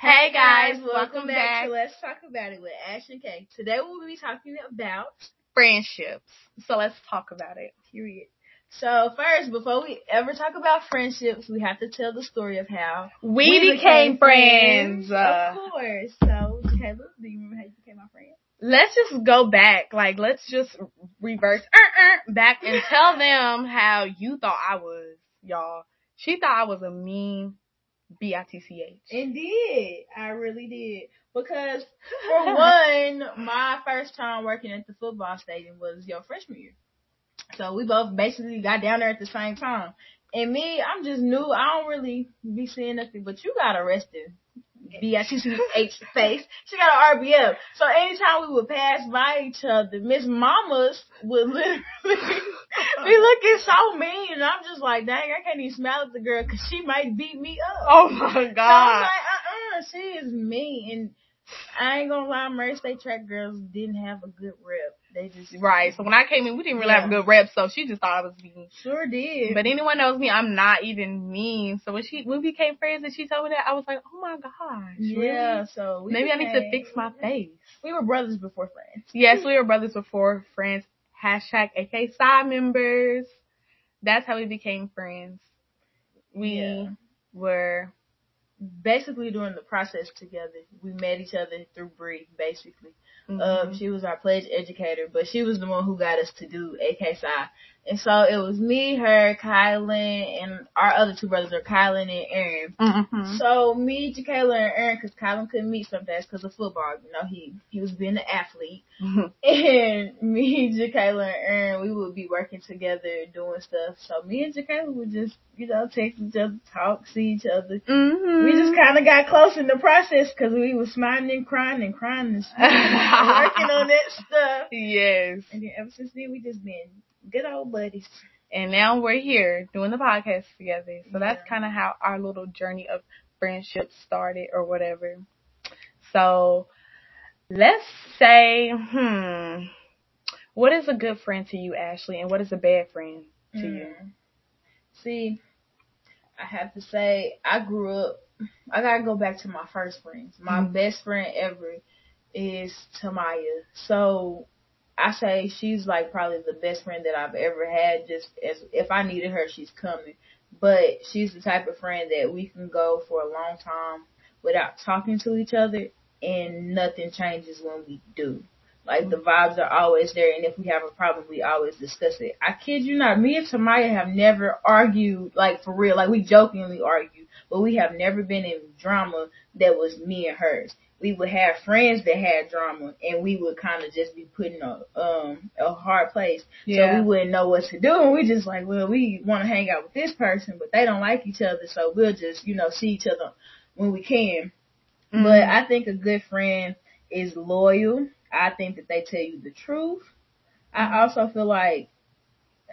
Hey guys, welcome, back, back. to Let's Talk About It with Ash and Kay. Today we'll be talking about Friendships. So let's talk about it. period. So first, before we ever talk about friendships, we have to tell the story of how We, became, friends. Uh, of course. So Caleb, do you remember how you became my friend? let's just go back. Like, let's just reverse uh, uh, back and tell them how you thought I was, y'all. She thought I was a mean B-I-T-C-H. Indeed, I really did. Because for one, my first time working at the football stadium was your freshman year. So we both basically got down there at the same time. And me, I'm just new. I don't really be seeing nothing, but you got arrested. B-I-T-C-H face. She got an RBF. So anytime we would pass by each other, Miss Mamas would literally be looking so mean. And I'm just like, dang, I can't even smile at the girl because she might beat me up. Oh my God. So I'm like, uh-uh, she is mean. And I ain't gonna lie, Murray State track girls didn't have a good rep. They just Right. So when I came in, we didn't really have a good rep, so she just thought I was mean. sure did. But anyone knows me, I'm not even mean. So when she when we became friends and she told me that, I was like, oh my gosh. yeah, really? so Maybe I need to fix my face. We were brothers before friends. Yes, we were brothers before friends. Hashtag AK Psi members. That's how we became friends. We Yeah. were Basically, during the process together, we met each other through Bree. Basically, mhm. um, she was our pledge educator, but she was the one who got us to do AK Psi. And so it was me, her, Kylan, and our other two brothers are Kylan and Aaron. Mhm. So me, Jacayla, and Aaron, because Kylan couldn't meet sometimes because of football. You know, he he was being an athlete. Mhm. And me, Jacayla, and Aaron, we would be working together doing stuff. So me and Jacayla would just, you know, text each other, talk, see each other. Mhm. We just kind of got close in the process because we was smiling and crying and crying and smiling, working on that stuff. Yes. And then ever since then, we just been good old buddies. And now we're here doing the podcast together. So that's Yeah. kind of how our little journey of friendship started or whatever. So let's say, hmm, what is a good friend to you, Ashley, and what is a bad friend to you? Mm. See, I have to say, I grew up. I gotta go back to my first friends. My Mhm. best friend ever is Tamaya. So I say she's like probably the best friend that I've ever had. Just as if I needed her, she's coming. But she's the type of friend that we can go for a long time without talking to each other, and nothing changes when we do. Like the vibes are always there, and if we have a problem, we always discuss it. I kid you not, me and Tamaya have never argued like for real. Like we jokingly argue, but we have never been in drama that was me and hers. We would have friends that had drama, and we would kind of just be put in a um a hard place. So we wouldn't know what to do, and we just like, well, we want to hang out with this person, but they don't like each other, so we'll just you know see each other when we can. Mhm. But I think a good friend is loyal. I think that they tell you the truth. I also feel like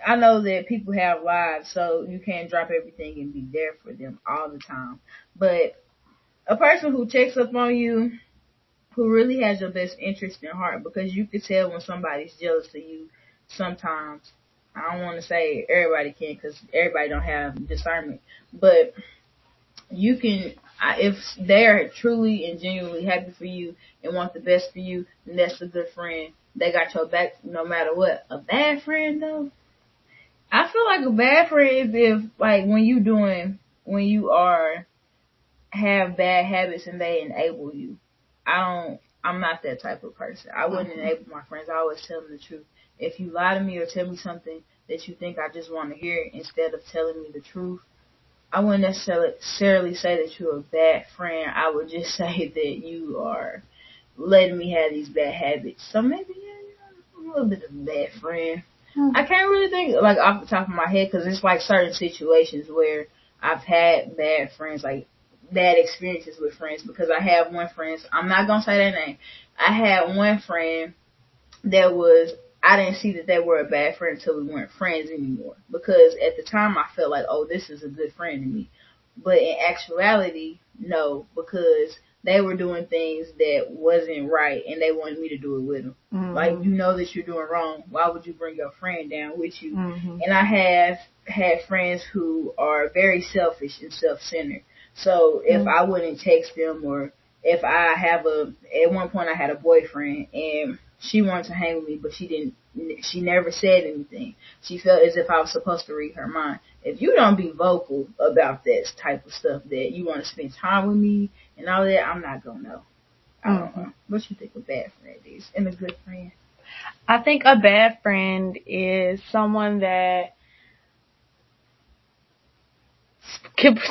I know that people have lives, so you can't drop everything and be there for them all the time. But a person who checks up on you, who really has your best interest in heart, because you can tell when somebody's jealous of you sometimes. I don't want to say everybody can, because everybody don't have discernment, but you can if they're truly and genuinely happy for you and want the best for you, then that's a good friend. They got your back no matter what. A bad friend though, I feel like a bad friend is if like when you doing when you are have bad habits and they enable you. I don't. I'm not that type of person. I wouldn't Mhm. enable my friends. I always tell them the truth. If you lie to me or tell me something that you think I just want to hear instead of telling me the truth, I wouldn't necessarily say that you're a bad friend. I would just say that you are letting me have these bad habits. So maybe yeah, I'm a little bit of a bad friend. I can't really think like off the top of my head because it's like certain situations where I've had bad friends, like bad experiences with friends. Because I have one friend, I'm not gonna say their name. I had one friend that was I didn't see that they were a bad friend until we weren't friends anymore. Because at the time I felt like, oh, this is a good friend to me. But in actuality, no, because they were doing things that wasn't right and they wanted me to do it with them. Mhm. Like you know that you're doing wrong. Why would you bring your friend down with you? Mhm. And I have had friends who are very selfish and self-centered. So if mm-hmm. I wouldn't text them or if I have a, at one point I had a boyfriend and she wanted to hang with me, but she didn't, she never said anything. She felt as if I was supposed to read her mind. If you don't be vocal about that type of stuff that you want to spend time with me and all that, I'm not gonna know. I don't mm-hmm. know. What you think a bad friend is and a good friend? I think a bad friend is someone that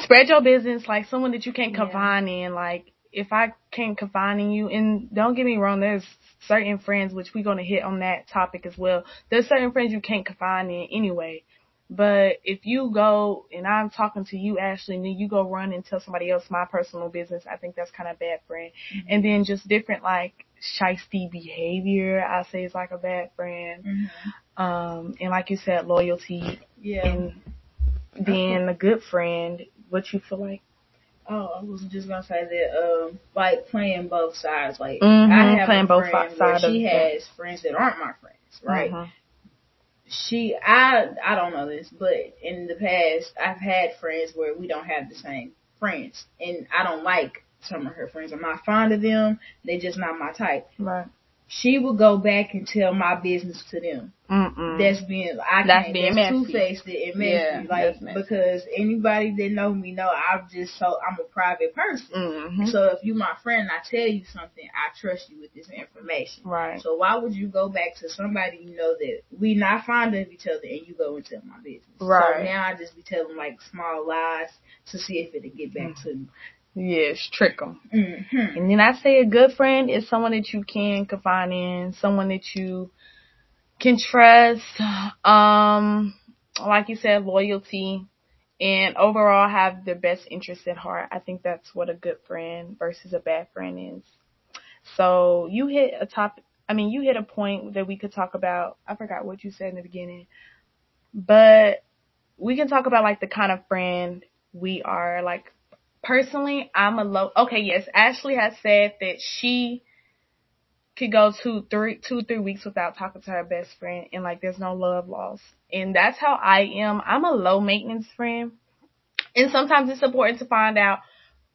spread your business, like someone that you can't confine yeah. in. Like if I can't confine in you, and don't get me wrong, there's certain friends which we're gonna hit on that topic as well. There's certain friends you can't confine in anyway. But if you go and I'm talking to you, Ashley, and then you go run and tell somebody else my personal business, I think that's kind of bad friend. Mm-hmm. And then just different like shisty behavior, I say is like a bad friend. Mm-hmm. Um, and like you said, loyalty. Yeah. And being a good friend, what you feel like? Oh, I was just gonna say that, um, like playing both sides. Like mm-hmm, I have playing a both friend sides. She has friends that aren't my friends, right? Mm-hmm. She, I, I don't know this, but in the past, I've had friends where we don't have the same friends, and I don't like some of her friends. I'm not fond of them. They're just not my type. Right she would go back and tell my business to them. Mm-mm. That's being I that's can't being that's two faced and messy. Yeah, like because anybody that know me know I'm just so I'm a private person. Mm-hmm. So if you my friend I tell you something, I trust you with this information. Right. So why would you go back to somebody you know that we not fond of each other and you go and tell my business? Right. So now I just be telling like small lies to see if it'll get back mm-hmm. to me. Yes, trick them. Mm-hmm. And then I say a good friend is someone that you can confide in, someone that you can trust. Um, like you said, loyalty, and overall have their best interest at heart. I think that's what a good friend versus a bad friend is. So you hit a top. I mean, you hit a point that we could talk about. I forgot what you said in the beginning, but we can talk about like the kind of friend we are, like personally, I'm a low. Okay, yes, Ashley has said that she could go two, three, two, three weeks without talking to her best friend, and like there's no love lost. And that's how I am. I'm a low maintenance friend, and sometimes it's important to find out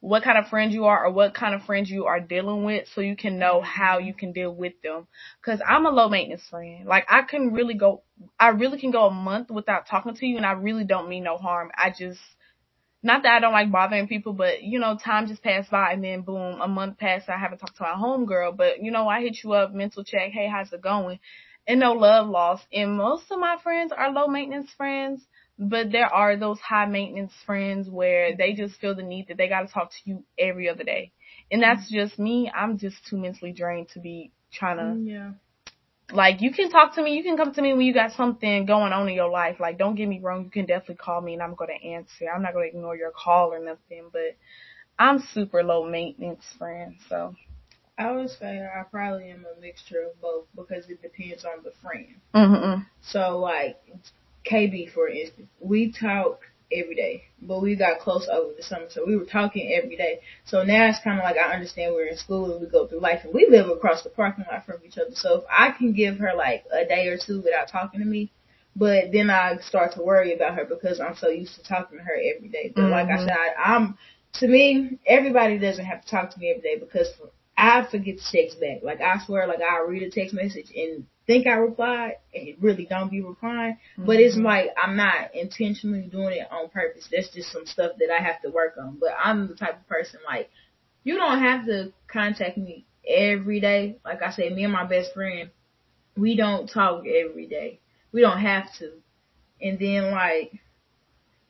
what kind of friend you are or what kind of friends you are dealing with so you can know how you can deal with them. Cause I'm a low maintenance friend. Like I can really go, I really can go a month without talking to you and I really don't mean no harm. I just, not that I don't like bothering people, but you know, time just passed by and then boom, a month passed. I haven't talked to my homegirl, but you know, I hit you up, mental check. Hey, how's it going? And no love lost. And most of my friends are low maintenance friends, but there are those high maintenance friends where mm-hmm. they just feel the need that they got to talk to you every other day. And that's mm-hmm. just me. I'm just too mentally drained to be trying to mm, yeah. Like you can talk to me, you can come to me when you got something going on in your life. Like don't get me wrong, you can definitely call me and I'm gonna answer. I'm not gonna ignore your call or nothing, but I'm super low maintenance friend, so I would say I probably am a mixture of both because it depends on the friend. Mm-hmm. So like KB for instance, we talk every day. But we got close over the summer, so we were talking every day. So now it's kind of like I understand we're in school and we go through life, and we live across the parking lot from each other. So if I can give her like a day or two without talking to me, but then I start to worry about her because I'm so used to talking to her every day. But mm-hmm. like I mm-hmm. said, I, I'm to me, everybody doesn't have to talk to me every day because I forget to text back. Like I swear, like I read a text message and think I replied and really don't be replying. Mm-hmm. But it's mm-hmm. like I'm not intentionally doing it on purpose. That's just some stuff that I have to work on. But I'm the type of person like you don't have to contact me every day. Like I said, me and my best friend, we don't talk every day. We don't have to. And then like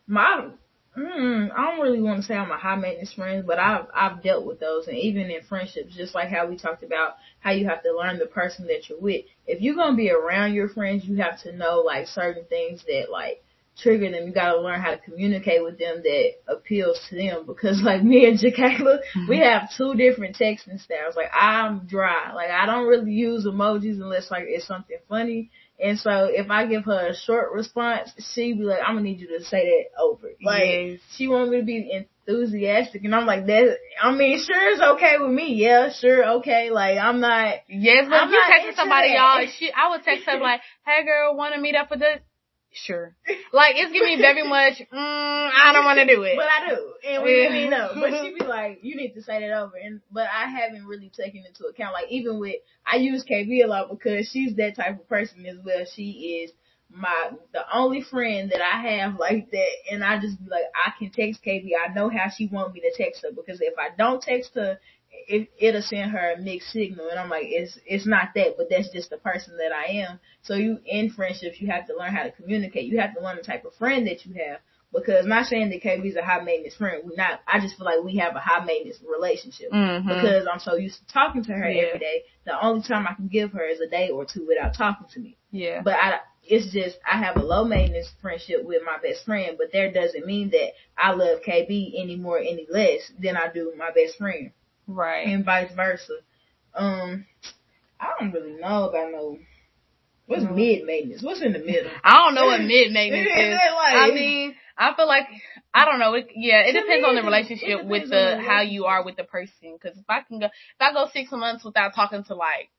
my Mm, I don't really want to say I'm a high maintenance friend, but I've I've dealt with those, and even in friendships, just like how we talked about how you have to learn the person that you're with. If you're gonna be around your friends, you have to know like certain things that like trigger them. You gotta learn how to communicate with them that appeals to them. Because like me and Jakayla, mm-hmm. we have two different texting styles. Like I'm dry. Like I don't really use emojis unless like it's something funny. And so if I give her a short response, she'd be like, I'm gonna need you to say that over. Like yes. she want me to be enthusiastic and I'm like that I mean sure it's okay with me. Yeah, sure, okay. Like I'm not Yes, but I'm you texting somebody y'all she I would text her like, Hey girl, wanna meet up for this sure. Like it's giving me very much. Mm, I don't want to do it. But I do, and we didn't even know. But she be like, "You need to say that over." And but I haven't really taken into account. Like even with I use KB a lot because she's that type of person as well. She is my the only friend that I have like that, and I just be like, I can text KB. I know how she want me to text her because if I don't text her it, it'll send her a mixed signal, and I'm like, it's it's not that, but that's just the person that I am. So you in friendships, you have to learn how to communicate. You have to learn the type of friend that you have. Because not saying that KB's a high maintenance friend, we not. I just feel like we have a high maintenance relationship Mhm. because I'm so used to talking to her Yeah. every day. The only time I can give her is a day or two without talking to me. Yeah. But I, it's just I have a low maintenance friendship with my best friend, but that doesn't mean that I love KB any more, any less than I do my best friend Right. and vice versa. Um, I don't really know about no. What's No. mid maintenance? What's in the middle? I don't know what mid maintenance Is like- I mean, I feel like I don't know. It, yeah, it depends on the relationship with the the how you are with the person. Because if I can go, if I go six months without talking to like,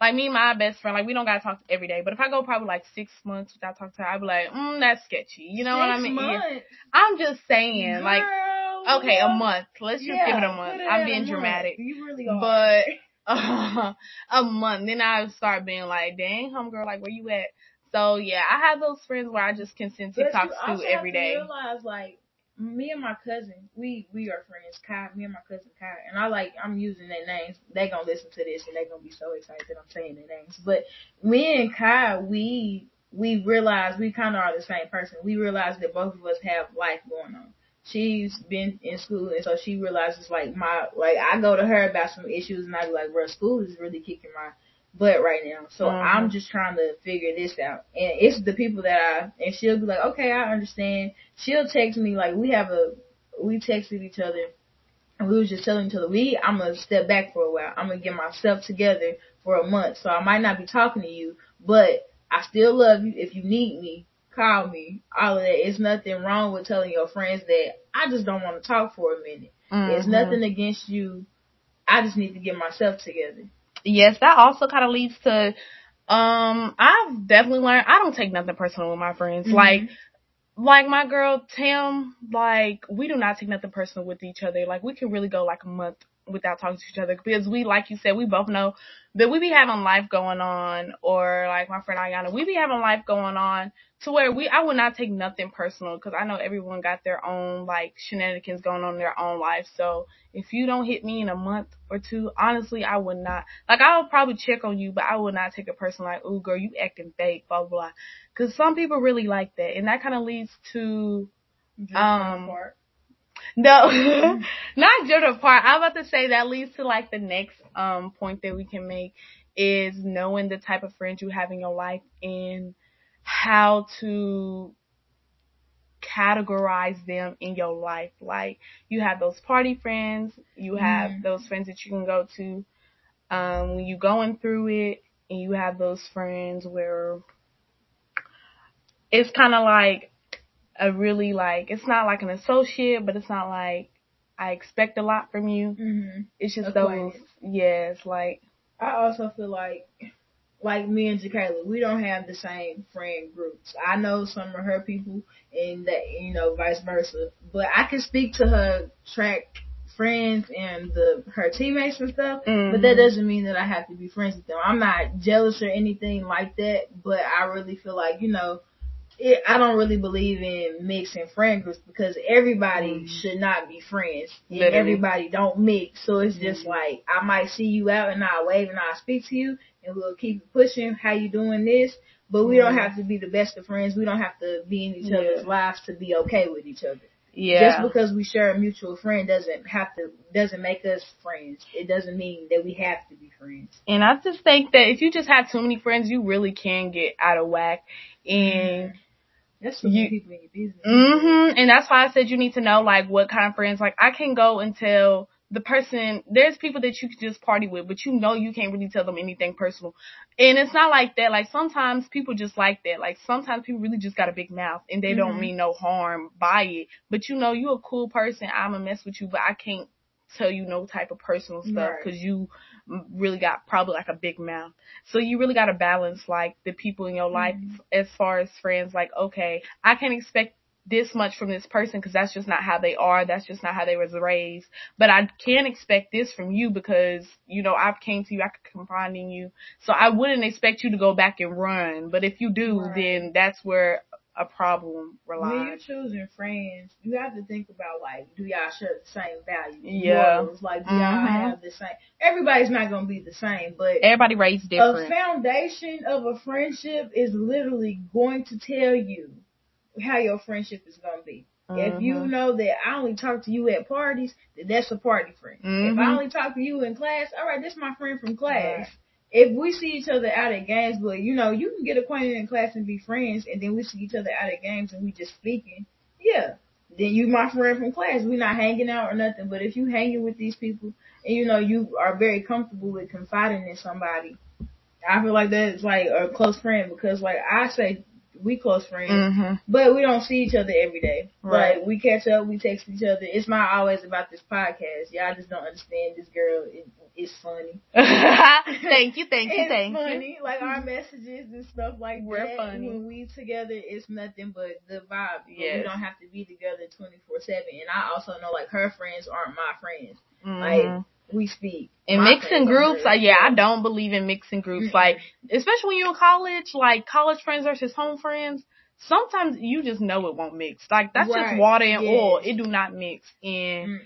like me and my best friend, like we don't gotta talk every day. But if I go probably like six months without talking to her, I'd be like, mm, that's sketchy. You know what I Six mean? Yeah. months. I'm just saying, like, Girl, okay, a month. Let's just Yeah, give it a month. it I'm being dramatic. You really are. But a month. Then I start being like, dang, homegirl, like where you at? So yeah, I have those friends where I just can send TikToks to every to. Realize like me and my cousin, we we are friends. Kai, me and my cousin Kai, and I like I'm using their names. They gonna listen to this and they gonna be so excited that I'm saying their names. But me and Kai, we we realize we kind of are the same person. We realize that both of us have life going on. She's been in school, and so she realizes like my like I go to her about some issues, and I be like, "Bro, school is really kicking my butt right now." So Mhm. I'm just trying to figure this out, and it's the people that I and she'll be like, "Okay, I understand." She'll text me like we have a we texted each other, and we was just telling each other we I'm gonna step back for a while. I'm gonna get myself together for a month, so I might not be talking to you, but I still love you. If you need me, call me. All of that. It's nothing wrong with telling your friends that I just don't want to talk for a minute. It's Mhm. nothing against you. I just need to get myself together. Yes, that also kind of leads to. Um, I've definitely learned I don't take nothing personal with my friends. Mhm. Like, like my girl Tim, like we do not take nothing personal with each other. Like we can really go like a month without talking to each other because we, like you said, we both know that we be having life going on, or like my friend Ayana, we be having life going on to where we I would not take nothing personal because I know everyone got their own like shenanigans going on in their own life. So if you don't hit me in a month or two, honestly, I would not like I'll probably check on you, but I would not take it personal like, ooh girl, you acting fake, blah blah. blah. Cause some people really like that, and that kind of leads to Um. No, not drift part. I'm about to say that leads to like the next um point that we can make is knowing the type of friends you have in your life and how to categorize them in your life. Like you have those party friends, you have Mhm. those friends that you can go to um when you're going through it, and you have those friends where it's kind of like a really like it's not like an associate, but it's not like I expect a lot from you. hmm It's just those Acquaintance. yes, like I also feel like, like me and Jakayla, we don't have the same friend groups. I know some of her people, and that you know, vice versa. But I can speak to her track friends and the her teammates and stuff. But mhm. that doesn't mean that I have to be friends with them. I'm not jealous or anything like that. But I really feel like you know. It, I don't really believe in mixing friend groups because everybody Mhm. should not be friends and Literally. everybody don't mix. So it's just Mhm. like I might see you out and I'll wave and I'll speak to you and we'll keep pushing how you doing this. But we don't Mhm. have to be the best of friends. We don't have to be in each other's Yeah. lives to be okay with each other. yeah. Just because we share a mutual friend doesn't have to doesn't make us friends. It doesn't mean that we have to be friends. And I just think that if you just have too many friends, you really can get out of whack. And That's You- people in your business. mhm. And that's why I said you need to know like what kind of friends. Like I can go and tell the person. There's people that you can just party with, but you know you can't really tell them anything personal. And it's not like that. Like sometimes people just like that. Like sometimes people really just got a big mouth and they don't Mhm. mean no harm by it. But you know you a cool person. I'ma mess with you, but I can't tell you no type of personal stuff Right. because you really got probably like a big mouth. So you really got to balance like the people in your life Mhm. as far as friends. Like, okay, I can't expect this much from this person because that's just not how they are. That's just not how they was raised. But I can expect this from you because you know I've came to you, I could confide in you. So I wouldn't expect you to go back and run. But if you do, Right. then that's where a problem When you're choosing friends, you have to think about like, do y'all share the same values? Yeah. Morals? Like, do y'all Mhm. have the same? Everybody's not gonna be the same, but Everybody raised a different. foundation of a friendship is literally going to tell you how your friendship is gonna be. If you Mhm. know that I only talk to you at parties, then that's a party friend. If Mhm. I only talk to you in class, all right, this my friend from class. Right. If we see each other out at games, but you know, you can get acquainted in class and be friends, and then we see each other out at games and we just speaking, yeah, then you my friend from class. we not hanging out or nothing. But if you hanging with these people and you know you are very comfortable with confiding in somebody, I feel like that is like a close friend because like I say we close friends. Mhm. But we don't see each other every day. Right. Like we catch up, we text each other. It's not always about this podcast. Y'all just don't understand this girl. It, it's funny. thank you, thank you, it's thank you. Like our messages and stuff like We're that. funny. When we together, it's nothing but the vibe. But we don't have to be together twenty four seven. And I also know like her friends aren't my friends. Mhm. Like we speak. And My mixing groups, like yeah, I don't believe in mixing groups. Like especially when you're in college, like college friends versus home friends. Sometimes you just know it won't mix. Like that's Right. just water and oil. It do not mix. And Mm-mm.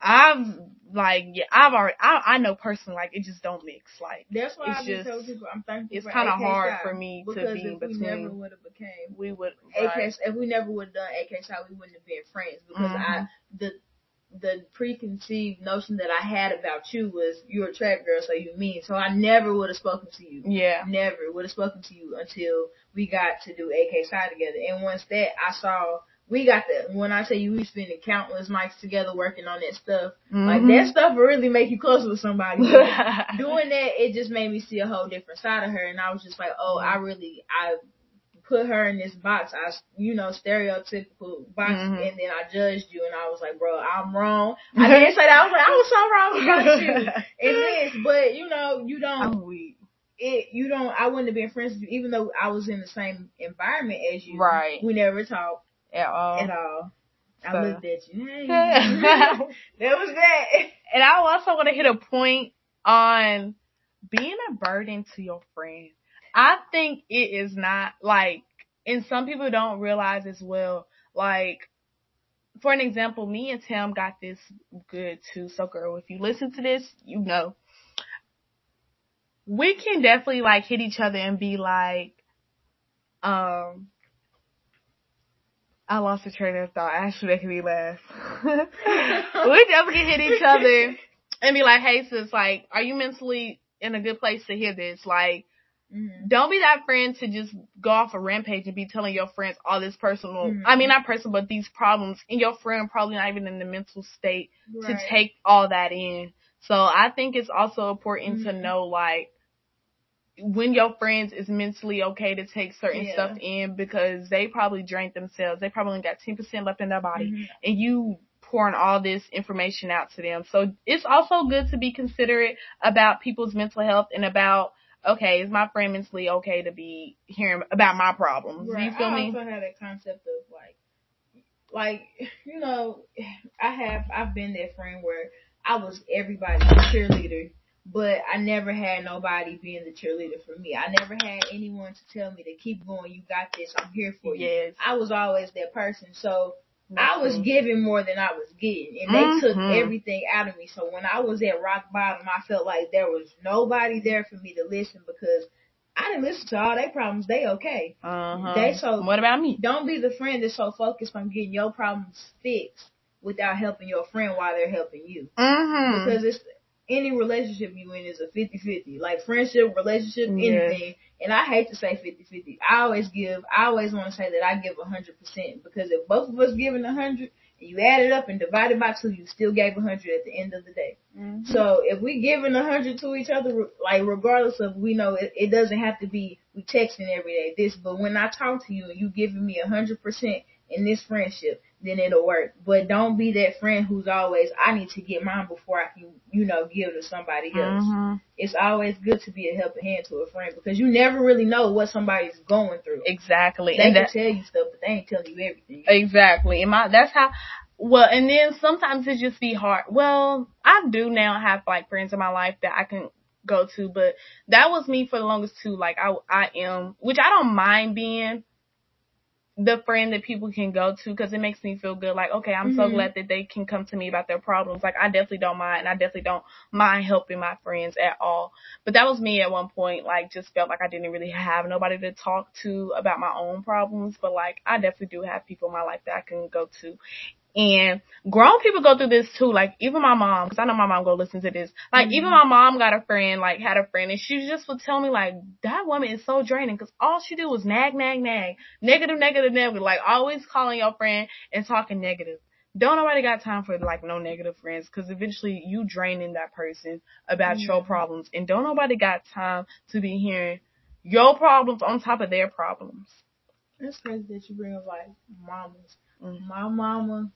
I've like yeah, I've already I I know personally like it just don't mix. Like That's why been just- telling people I'm thankful. it's for kinda hard for me to be if we between- never would have became we would AK, right. if we never would have done AK Psi, we wouldn't have been friends because I Mhm. the the preconceived notion that I had about you was you're a trap girl, so you mean. So I never would have spoken to you. Yeah. Never would have spoken to you until we got to do AK Psi together. And once that, I saw we got the. When I tell you we spending countless mics together working on that stuff, like Mhm. that stuff will really make you close with somebody. doing that, it just made me see a whole different side of her, and I was just like, oh, I really, I put her in this box, I, you know, stereotypical box, Mhm. and then I judged you, and I was like, bro, I'm wrong. I didn't say that. I was like, I was so wrong about you in this, but you know, you don't, I'm weak. it, you don't. I wouldn't have been friends with you, even though I was in the same environment as you. Right. We never talked At all. at all. I So- looked at you. Hey. that was that. And I also want to hit a point on being a burden to your friend. I think it is not like, and some people don't realize as well, like, for an example, me and Tim got this good too. So girl, if you listen to this, you know. We can definitely like hit each other and be like, um, I lost the train of thought. Actually making me laugh. we definitely hit each other and be like, hey sis, like, are you mentally in a good place to hear this? Like, Mhm. don't be that friend to just go off a rampage and be telling your friends all this personal, Mhm. I mean, not personal, but these problems, and your friend probably not even in the mental state to take all that in. So I think it's also important to Mhm. know, like, when your friends is mentally okay to take certain Yeah. stuff in because they probably drank themselves. They probably only got 10% left in their body Mhm. and you pouring all this information out to them. So it's also good to be considerate about people's mental health and about, okay, is my friend mentally okay to be hearing about my problems? Right. You feel I me? also have that concept of like, like you know, I have I've been that friend where I was everybody's cheerleader, but I never had nobody being the cheerleader for me. I never had anyone to tell me to keep going. You got this. I'm here for you. Yes. I was always that person. So I was giving more than I was getting, and they took Mhm. everything out of me. So when I was at rock bottom, I felt like there was nobody there for me to listen because I didn't listen to all their problems. They okay. Uh-huh. They so- what about me? Don't be the friend that's so focused on getting your problems fixed without helping your friend while they're helping you. Mm-hmm. Because it's any relationship you in is a 50-50. Like friendship, relationship, Yeah. anything. And I hate to say 50-50. I always give, I always want to say that I give 100%. Because if both of us giving 100 and you add it up and divide it by two, you still gave 100 at the end of the day. Mhm. So if we giving a hundred to each other, like regardless of we know it, it doesn't have to be we texting every day this, but when I talk to you and you giving me a hundred percent in this friendship, then it'll work. But don't be that friend who's always, I need to get mine before I can, you know, give to somebody else. Mm-hmm. It's always good to be a helping hand to a friend because you never really know what somebody's going through. Exactly. They and can that, tell you stuff, but they ain't telling you everything. Exactly. And my that's how well and then sometimes it just be hard. Well, I do now have like friends in my life that I can go to, but that was me for the longest too. Like I I am which I don't mind being the friend that people can go to because it makes me feel good. Like, okay, I'm so Mhm. glad that they can come to me about their problems. Like, I definitely don't mind, and I definitely don't mind helping my friends at all. But that was me at one point. Like, just felt like I didn't really have nobody to talk to about my own problems. But like, I definitely do have people in my life that I can go to. And grown people go through this too. Like even my mom, because I know my mom go listen to this. Like even my mom got a friend, like had a friend, and she just would tell me like that woman is so draining because all she do was nag, nag, nag, negative, negative, negative. Like always calling your friend and talking negative. Don't nobody got time for like no negative friends because eventually you draining that person about your Mhm. problems, and don't nobody got time to be hearing your problems on top of their problems. It's crazy that you bring up like mamas. Mhm. My mama,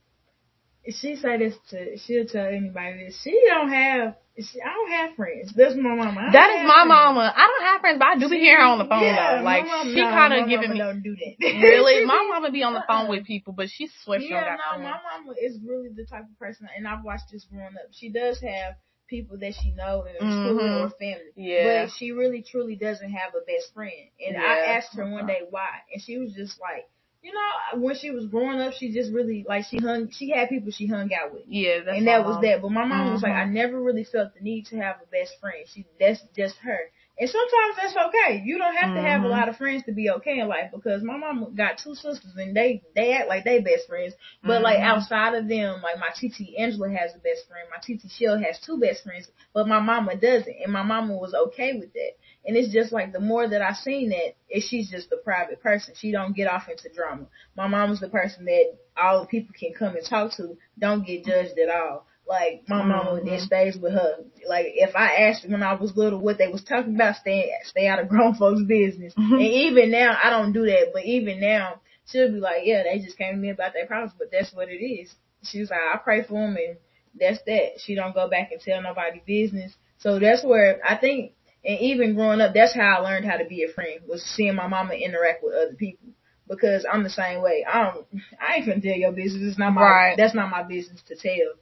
she say this to, she'll tell anybody this. She don't have, she, I don't have friends. That's my mama. That is my friends. mama. I don't have friends, but I do be hearing her on the phone Yeah, though. Like mama, she no, kind of giving me don't do that. really. My mama be on the phone with people, but she's swear she don't Yeah, got no, my mama is really the type of person, and I've watched this growing up. She does have people that she know in school Mhm. or family, Yeah. but she really truly doesn't have a best friend. And Yeah. I asked her one day why, and she was just like, you know, when she was growing up, she just really like she hung, she had people she hung out with. Yeah, that's and that was mom. that. But my mom was like. I mm-hmm. never really felt the need to have a best friend. She that's just her. And sometimes that's okay. You don't have to have a Mhm. lot of friends to be okay in life because my mom got two sisters and they they act like they best friends. But like Mhm. outside of them, like my TT Angela has a best friend, my TT Shell has two best friends, but my mama doesn't, and my mama was okay with that. And it's just like the more that I seen that, is she's just a private person. She don't get off into drama. My mom's the person that all the people can come and talk to, don't get judged at all. Like my mama, Mhm. it stays with her. Like if I asked when I was little what they was talking about, stay stay out of grown folks' business. Mhm. And even now, I don't do that. But even now, she'll be like, yeah, they just came to me about their problems, but that's what it is. She's like, I pray for them, and that's that. She don't go back and tell nobody business. So that's where I think, and even growing up, that's how I learned how to be a friend was seeing my mama interact with other people. Because I'm the same way. I don't, I ain't gonna tell your business. It's not my, Right. that's not my business to tell.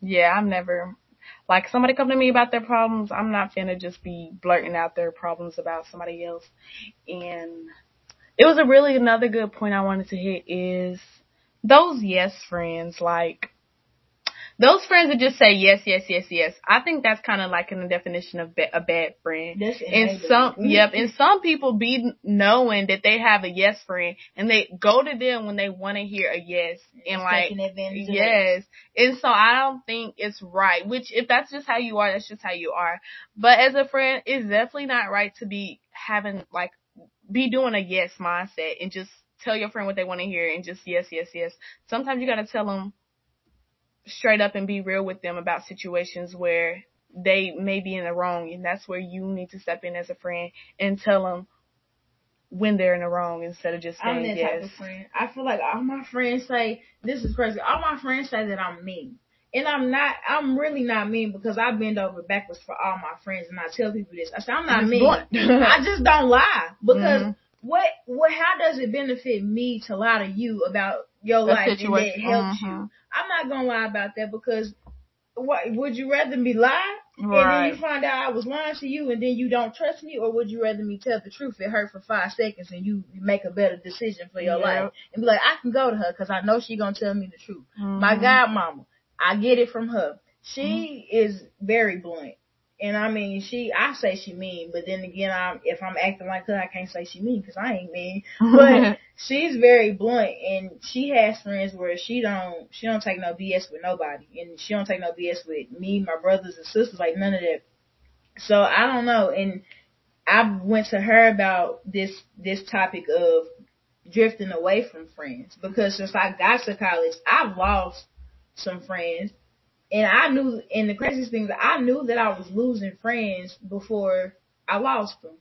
Yeah, I'm never like somebody come to me about their problems. I'm not finna just be blurting out their problems about somebody else. And it was a really another good point I wanted to hit is those yes friends. Like those friends that just say yes, yes, yes, yes. I think that's kind of like in the definition of ba- a bad friend. That's And some, mm-hmm. yep, and some people be knowing that they have a yes friend and they go to them when they want to hear a yes and like, taking advantage of yes. And so I don't think it's right, which if that's just how you are, that's just how you are. But as a friend, it's definitely not right to be having like, be doing a yes mindset and just tell your friend what they want to hear and just yes, yes, yes. Sometimes you gotta tell them straight up and be real with them about situations where they may be in the wrong and that's where you need to step in as a friend and tell them when they're in the wrong instead of just saying I'm that type yes. of friend. I feel like all my friends say this is crazy. All my friends say that I'm mean. And I'm not I'm really not mean because I bend over backwards for all my friends and I tell people this. I say I'm not mean. I just don't lie. Because Mhm. what what how does it benefit me to lie to you about your life and that helps Mhm. you? I'm not gonna lie about that because what would you rather me lie and then you find out I was lying to you and then you don't trust me, or would you rather me tell the truth? It hurt for five seconds and you make a better decision for your Yep. life and be like, I can go to her because I know she gonna tell me the truth. My Mhm. godmama, I get it from her. She is very blunt. And I mean, she, I say she mean, but then again, I'm, if I'm acting like her, I can't say she mean because I ain't mean. But she's very blunt and she has friends where she don't, she don't take no BS with nobody and she don't take no BS with me, my brothers and sisters, like none of that. So I don't know. And I went to her about this, this topic of drifting away from friends because since I got to college, I've lost some friends and I knew, and the craziest thing is I knew that I was losing friends before I lost them.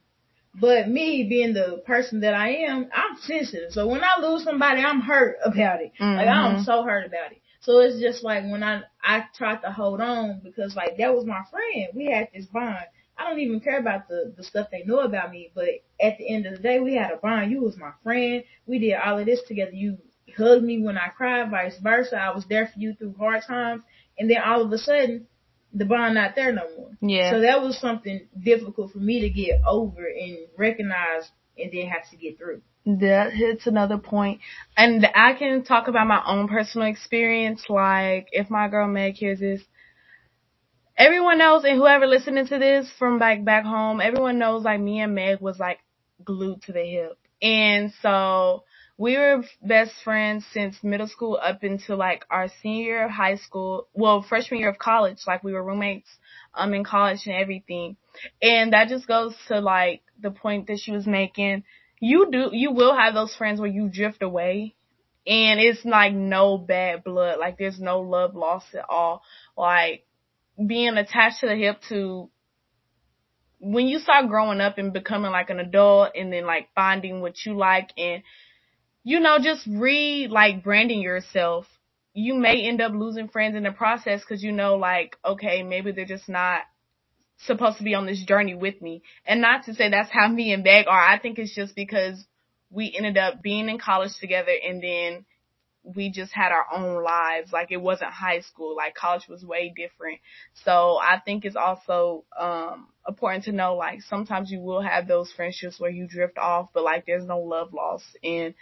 But me being the person that I am, I'm sensitive. So when I lose somebody, I'm hurt about it. Mm-hmm. Like I'm so hurt about it. So it's just like when I I tried to hold on because like that was my friend. We had this bond. I don't even care about the the stuff they know about me, but at the end of the day, we had a bond. You was my friend. We did all of this together. You hugged me when I cried, vice versa. I was there for you through hard times, and then all of a sudden, the bond not there no more. Yeah. So that was something difficult for me to get over and recognize, and then have to get through. That hits another point. And I can talk about my own personal experience. Like, if my girl Meg hears this, everyone knows, and whoever listening to this from back back home, everyone knows like me and Meg was like glued to the hip. And so we were best friends since middle school up until like our senior year of high school. Well, freshman year of college, like we were roommates um in college and everything. And that just goes to like the point that she was making. You do you will have those friends where you drift away and it's like no bad blood. Like there's no love lost at all. Like being attached to the hip to when you start growing up and becoming like an adult and then like finding what you like and you know just re like branding yourself you may end up losing friends in the process because you know like okay maybe they're just not supposed to be on this journey with me and not to say that's how me and Meg are I think it's just because we ended up being in college together and then we just had our own lives. Like it wasn't high school. Like college was way different. So I think it's also um important to know like sometimes you will have those friendships where you drift off, but like there's no love lost. And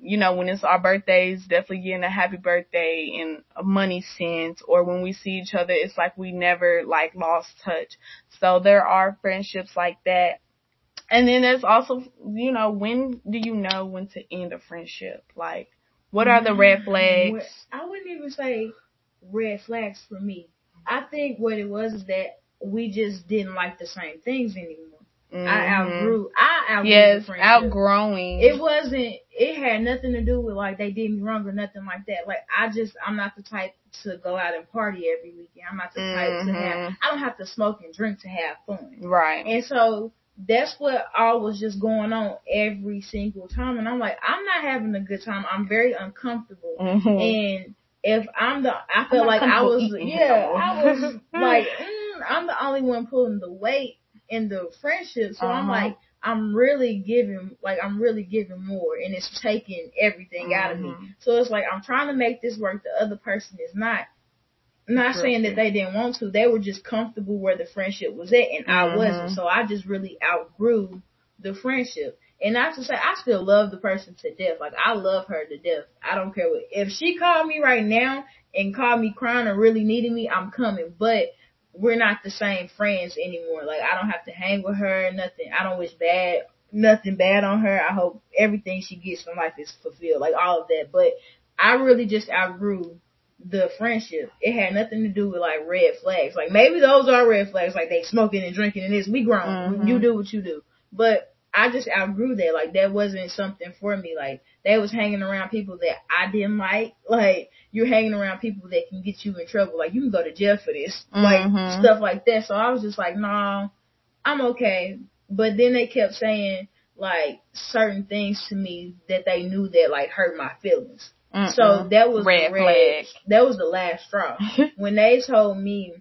you know, when it's our birthdays, definitely getting a happy birthday in a money sense, or when we see each other, it's like we never like lost touch. So there are friendships like that. And then there's also, you know, when do you know when to end a friendship? Like, what are the mm, red flags? I wouldn't even say red flags for me. I think what it was is that we just didn't like the same things anymore. Mm-hmm. I outgrew. I outgrew. Yes, outgrowing. It wasn't. It had nothing to do with like they did me wrong or nothing like that. Like I just, I'm not the type to go out and party every weekend. I'm not the type mm-hmm. to have. Mm-hmm. I don't have to smoke and drink to have fun. Right. And so that's what all was just going on every single time. And I'm like, I'm not having a good time. I'm very uncomfortable. Mm-hmm. And if I'm the, I felt like I was, yeah, I was like, mm, I'm the only one pulling the weight in the friendship. So uh-huh. I'm like, I'm really giving, like, I'm really giving more and it's taking everything mm-hmm. out of me. Mm-hmm. So it's like, I'm trying to make this work. The other person is not. I'm not saying that they didn't want to. They were just comfortable where the friendship was at, and I mm-hmm. wasn't. So I just really outgrew the friendship. And not to say I still love the person to death. Like I love her to death. I don't care what. If she called me right now and called me crying or really needing me, I'm coming. But we're not the same friends anymore. Like I don't have to hang with her. Nothing. I don't wish bad. Nothing bad on her. I hope everything she gets from life is fulfilled. Like all of that. But I really just outgrew the friendship. It had nothing to do with like red flags. Like maybe those are red flags, like they smoking and drinking and this. We grown. Mm-hmm. You do what you do. But I just outgrew that. Like that wasn't something for me. Like they was hanging around people that I didn't like. Like you're hanging around people that can get you in trouble. Like you can go to jail for this. Like mm-hmm. stuff like that. So I was just like, nah, I'm okay. But then they kept saying like certain things to me that they knew that like hurt my feelings. Mm-mm. So that was red, red flag. That was the last straw. when they told me,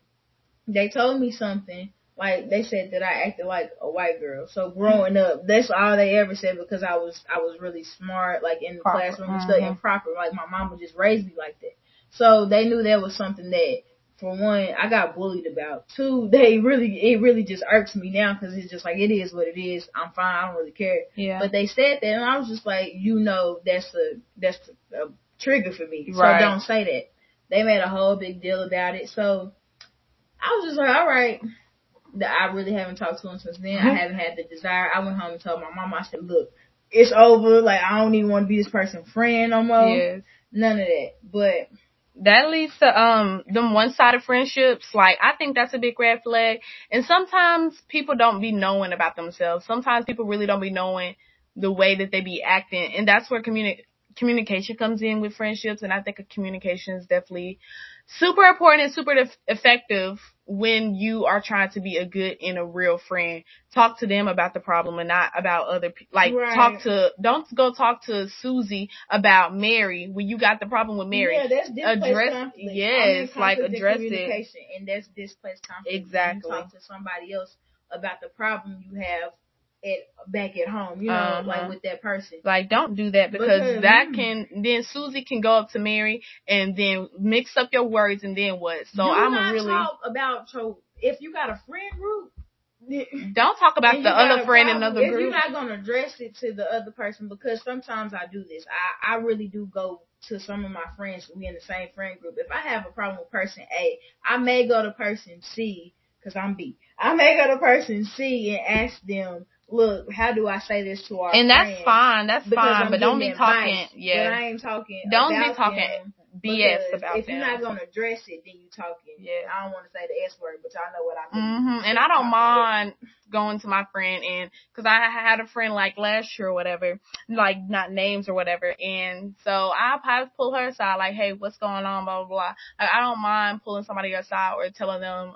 they told me something like they said that I acted like a white girl. So growing up, that's all they ever said because I was I was really smart, like in the proper. classroom and mm-hmm. proper. Like my mom would just raise me like that. So they knew that was something that, for one, I got bullied about. Two, they really it really just irks me now because it's just like it is what it is. I'm fine. I don't really care. Yeah. But they said that, and I was just like, you know, that's a that's a trigger for me. Right. So don't say that. They made a whole big deal about it. So I was just like, all right. I really haven't talked to him since then. I haven't had the desire. I went home and told my mom, I said, look, it's over. Like, I don't even want to be this person's friend no more. Yes. None of that. But that leads to um them one sided friendships. Like I think that's a big red flag. And sometimes people don't be knowing about themselves. Sometimes people really don't be knowing the way that they be acting, and that's where communi- communication comes in with friendships, and I think communication is definitely super important and super effective when you are trying to be a good and a real friend, talk to them about the problem and not about other people. Like Right. talk to, don't go talk to Susie about Mary when you got the problem with Mary. Yeah, that's displaced Address- conflict. yes, I mean, like, address it. and that's displaced conflict. Exactly. Talk to somebody else about the problem you have at back at home, you know, Uh-huh. like with that person. Like, don't do that because, Because, that can, then Susie can go up to Mary and then mix up your words and then what? So I'm not really, talk about your if you got a friend group. don't talk about the other friend in another if group. you're not gonna address it to the other person, because sometimes I do this. I I really do go to some of my friends. We in the same friend group. If I have a problem with person A, I may go to person C because I'm B. I may go to person C and ask them, look, how do I say this to our and that's fine, that's Because fine, I'm but don't be talking, yeah. But I ain't talking. Don't be talking BS about if them. you're not gonna address it, then you talking. Yeah. I don't want to say the S word, but y'all know what I mean. hmm And I don't mind going to my friend and because I had a friend like last year or whatever, like not names or whatever, and so I probably pull her aside like, hey, what's going on, blah blah blah. Like, I don't mind pulling somebody aside or telling them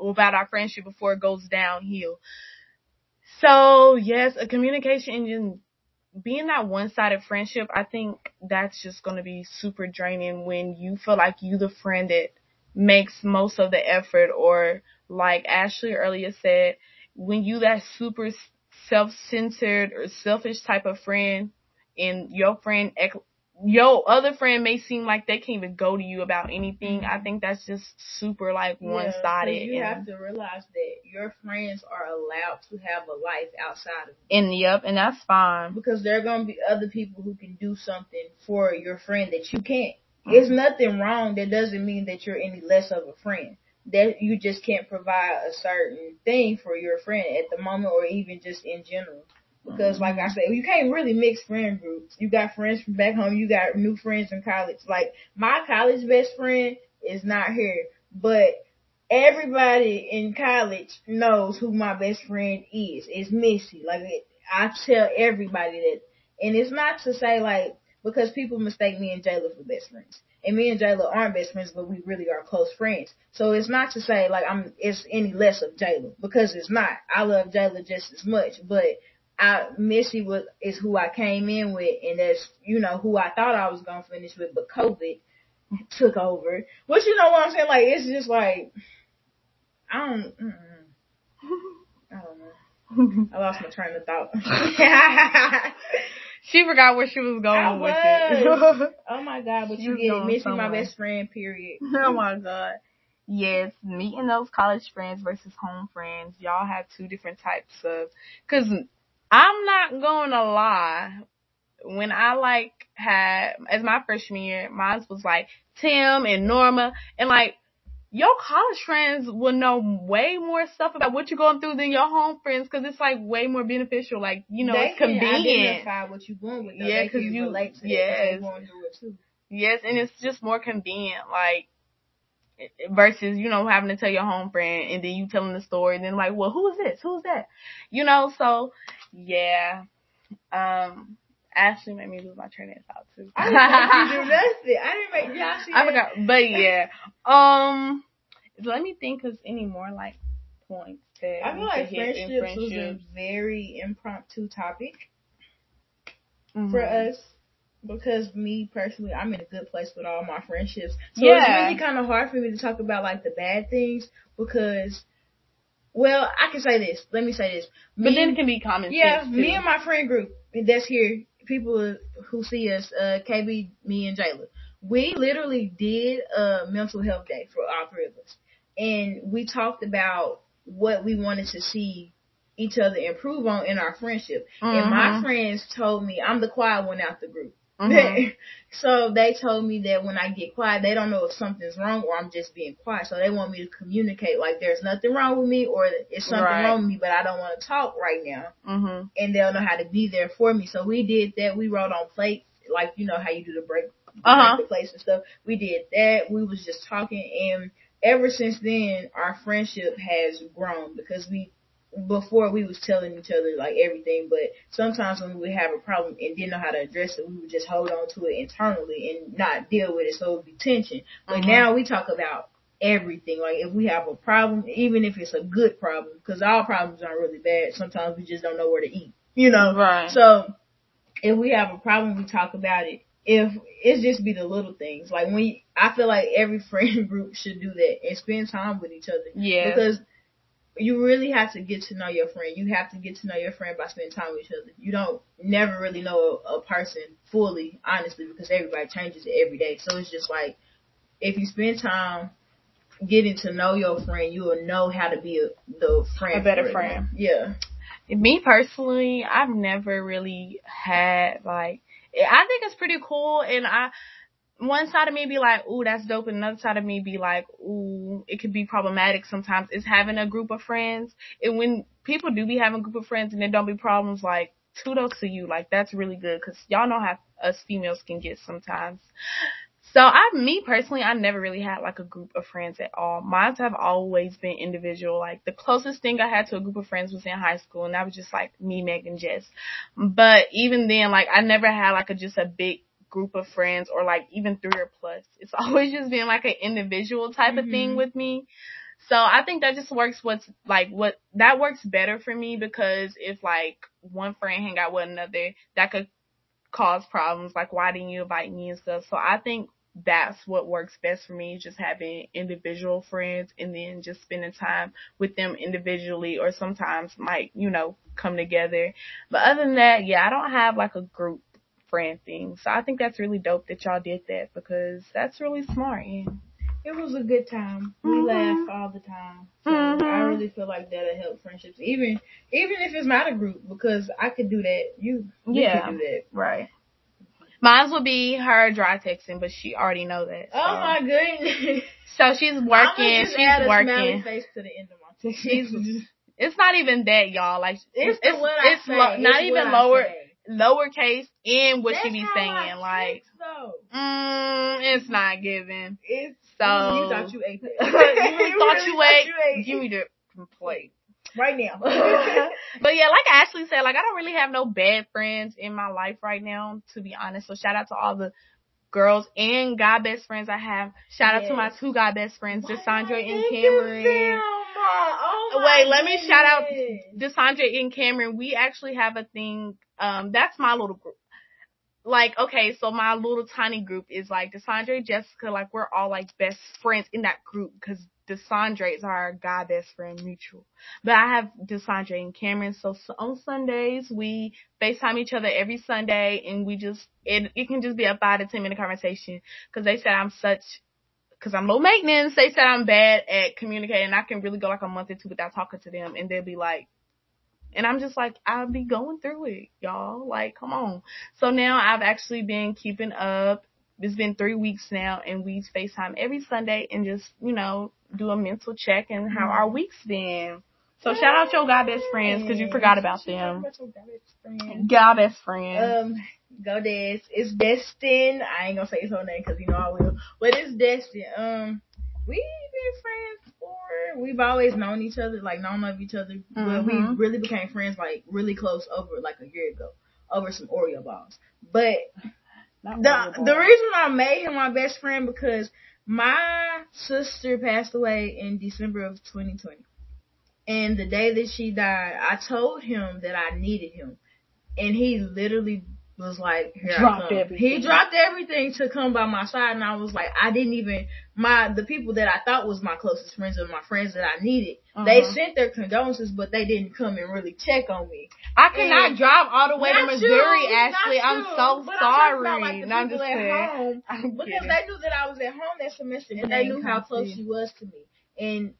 about our friendship before it goes downhill. So yes, a communication engine. Being that one-sided friendship, I think that's just going to be super draining when you feel like you the friend that makes most of the effort or like Ashley earlier said, when you that super self-centered or selfish type of friend and your friend, your other friend may seem like they can't even go to you about anything. I think that's just super like one-sided. You and, have to realize that your friends are allowed to have a life outside of you. and yep, and that's fine. because there are gonna be other people who can do something for your friend that you can't. Mm-hmm. There's nothing wrong. That doesn't mean that you're any less of a friend. That you just can't provide a certain thing for your friend at the moment, or even just in general. Because, like I said, you can't really mix friend groups. You got friends from back home. You got new friends in college. Like my college best friend is not here, but everybody in college knows who my best friend is. It's Missy. Like it, I tell everybody that, and it's not to say like because people mistake me and Jayla for best friends, and me and Jayla aren't best friends, but we really are close friends. So it's not to say like I'm it's any less of Jayla because it's not. I love Jayla just as much, but. I Missy was is who I came in with, and that's you know who I thought I was gonna finish with, but COVID took over. Which you know what I'm saying? Like it's just like I don't. I don't know. I lost my train of thought. she forgot where she was going I with it. oh my god! But She you was get it, going Missy, my best friend. Period. oh my god. Yes, meeting those college friends versus home friends. Y'all have two different types of. Cause I'm not gonna lie. When I like had as my freshman year, mine was like Tim and Norma, and like your college friends will know way more stuff about what you're going through than your home friends, cause it's like way more beneficial. Like you know, they it's can convenient. identify what you're going with. Though. Yeah, they 'cause can you- relate to yes. Going through it too. Yes, and it's just more convenient, like versus you know having to tell your home friend and then you telling the story and then like, well, who is this? Who's that? You know, so yeah. Um, Ashley made me lose my train of thought too. I didn't make you do nothing. I didn't make y'all I forgot, but yeah. Um, let me think of any more like points that I feel like hit friendships was a very impromptu topic Mhm. for us because me personally, I'm in a good place with all my friendships. So Yeah. it's really kind of hard for me to talk about like the bad things because, well, I can say this. Let me say this. But Me- then it can be common yeah, sense too. me and my friend group that's here, people who see us, uh, KB, me, and Jayla, we literally did a mental health day for all three of us, and we talked about what we wanted to see each other improve on in our friendship. And my Mhm. friends told me I'm the quiet one out the group. Mhm. so they told me that when I get quiet, they don't know if something's wrong or I'm just being quiet. So they want me to communicate like there's nothing wrong with me or it's something Right. wrong with me, but I don't want to talk right now Mhm. and they'll know how to be there for me. So we did that. We wrote on plates, like you know how you do the break, Uh-huh. break the plates and stuff. We did that. We was just talking, and ever since then, our friendship has grown because we. Before we was telling each other like everything, but sometimes when we would have a problem and didn't know how to address it, we would just hold on to it internally and not deal with it, so it would be tension. But Mhm. now we talk about everything. Like if we have a problem, even if it's a good problem, because all problems aren't really bad. Sometimes we just don't know where to eat, you know. Right. So if we have a problem, we talk about it. If it's just be the little things, like when you, I feel like every friend group should do that and spend time with each other. Yeah. Because you really have to get to know your friend. You have to get to know your friend by spending time with each other. You don't never really know a, a person fully, honestly, because everybody changes it every day. So it's just like if you spend time getting to know your friend, you will know how to be a, the friend. A better for them. friend. Yeah. me personally, I've never really had like I think it's pretty cool and I one side of me be like, ooh, that's dope, and another side of me be like, ooh, it could be problematic sometimes. Is having a group of friends, and when people do be having a group of friends and there don't be problems, like kudos to you, like that's really good because y'all know how us females can get sometimes. So I, me personally, I never really had like a group of friends at all. Mine have always been individual. Like the closest thing I had to a group of friends was in high school, and that was just like me, Meg, and Jess. But even then, like I never had like a just a big group of friends or like even three or plus. It's always just been like an individual type of thing Mhm. with me. So I think that just works what's like what that works better for me because if like one friend hang out with another, that could cause problems. Like why didn't you invite me and stuff? So I think that's what works best for me, just having individual friends and then just spending time with them individually or sometimes might, you know, come together. But other than that, yeah, I don't have like a group friend thing. So I think that's really dope that y'all did that because that's really smart. And It was a good time. We Mhm. laugh all the time. So Mhm. I really feel like that'll help friendships. Even even if it's not a group, because I could do that. You, you Yeah. could do that. right. Mine will be her dry texting, but she already know that. So, Oh my goodness. so she's working. She's working. face to the end of my text. She's- It's not even that, y'all. Like it's, it's the what I it's say. lo- not It's even lower. Lowercase in what she be saying. Like mm, it's not given. It's So you thought you ate that. you really thought really you ate. ate. Give me the plate. right now. but yeah, like Ashley said, like I don't really have no bad friends in my life right now, to be honest. So shout out to all the girls and God best friends I have. Shout out to my Yes. two guy best friends, Why Desandra and Cameron. them? Oh Wait, let me shout out goodness. Desandra and Cameron. We actually have a thing. Um, that's my little group. Like, okay, so my little tiny group is like Desandra, Jessica, like we're all like best friends in that group because Desandra is our guy best friend mutual. But I have Desandra and Cameron, so, so on Sundays we FaceTime each other every Sunday and we just, it, it can just be a five to ten minute conversation because they said I'm such, because I'm low maintenance, they said I'm bad at communicating. I can really go like a month or two without talking to them and they'll be like, and I'm just like, I'll be going through it, y'all. Like, come on. So now I've actually been keeping up. It's been three weeks now, and we FaceTime every Sunday and just, you know, do a mental check and how our week's been. So shout out your God best friends because you forgot about Shout them. guy best friend. Guy best friends. Um, go Des. It's Destin. I ain't gonna say his whole name because you know I will. But it's Destin. Um, we've been friends. We've always known each other, like known of each other. But we Mhm. really became friends, like really close over like a year ago, over some Oreo balls. But Not the the reason I made him my best friend because my sister passed away in December of 2020. And the day that she died, I told him that I needed him. And he literally was like, Dropped. He dropped everything to come by my side and I was like, I didn't even my the people that I thought was my closest friends or my friends that I needed, they Uh-huh. sent their condolences but they didn't come and really check on me. I cannot and- drive all the way to Missouri, you, Ashley. not I'm so but I'm sorry. about, like, I'm just at saying. home I'm because kidding. they knew that I was at home that semester and And they they knew how close she was to me. And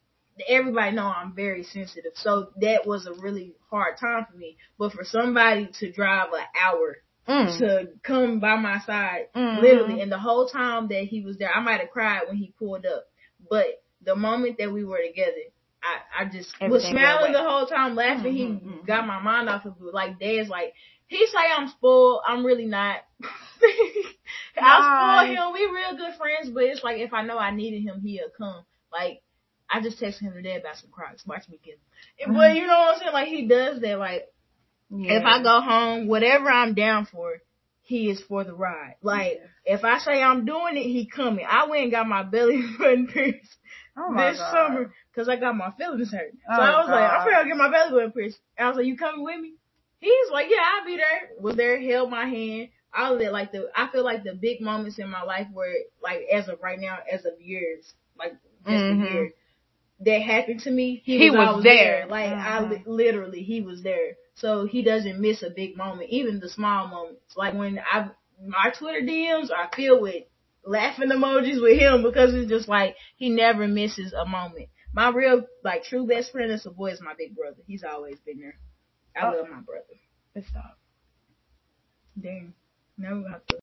everybody know I'm very sensitive, so that was a really hard time for me. But for somebody to drive an hour Mm. to come by my side, Mhm. literally, and the whole time that he was there, I might have cried when he pulled up. But the moment that we were together, I, I just was Everything went smiling the whole time, laughing. Mhm, he mhm. got my mind off of it. Like Dad's like, he say I'm spoiled. I'm really not. I spoil him. We real good friends, but it's like if I know I needed him, he'll come. Like I just texted him today about some Crocs. Watch me get them. But you know what I'm saying? Like he does that. Like if I go home, whatever I'm down for, he is for the ride. Like if I say I'm doing it, he coming. I went and got my belly button pierced Oh this God. summer because I got my feelings hurt. So Oh, I was like, I'm gonna get my belly button pierced. And I was like, you coming with me? He's like, yeah, I'll be there. Was there, held my hand. All of it, like the, I feel like the big moments in my life where, like, as of right now, as of years, like just Mhm. a year, that happened to me. He, He was, was always there. Like I Mhm. li- literally, he was there. So he doesn't miss a big moment, even the small moments. Like when I, my Twitter DMs are filled with laughing emojis with him because it's just like he never misses a moment. My real, like, true best friend is a boy is my big brother. He's always been there. I Oh. love my brother. Good stuff. Damn. Now we have to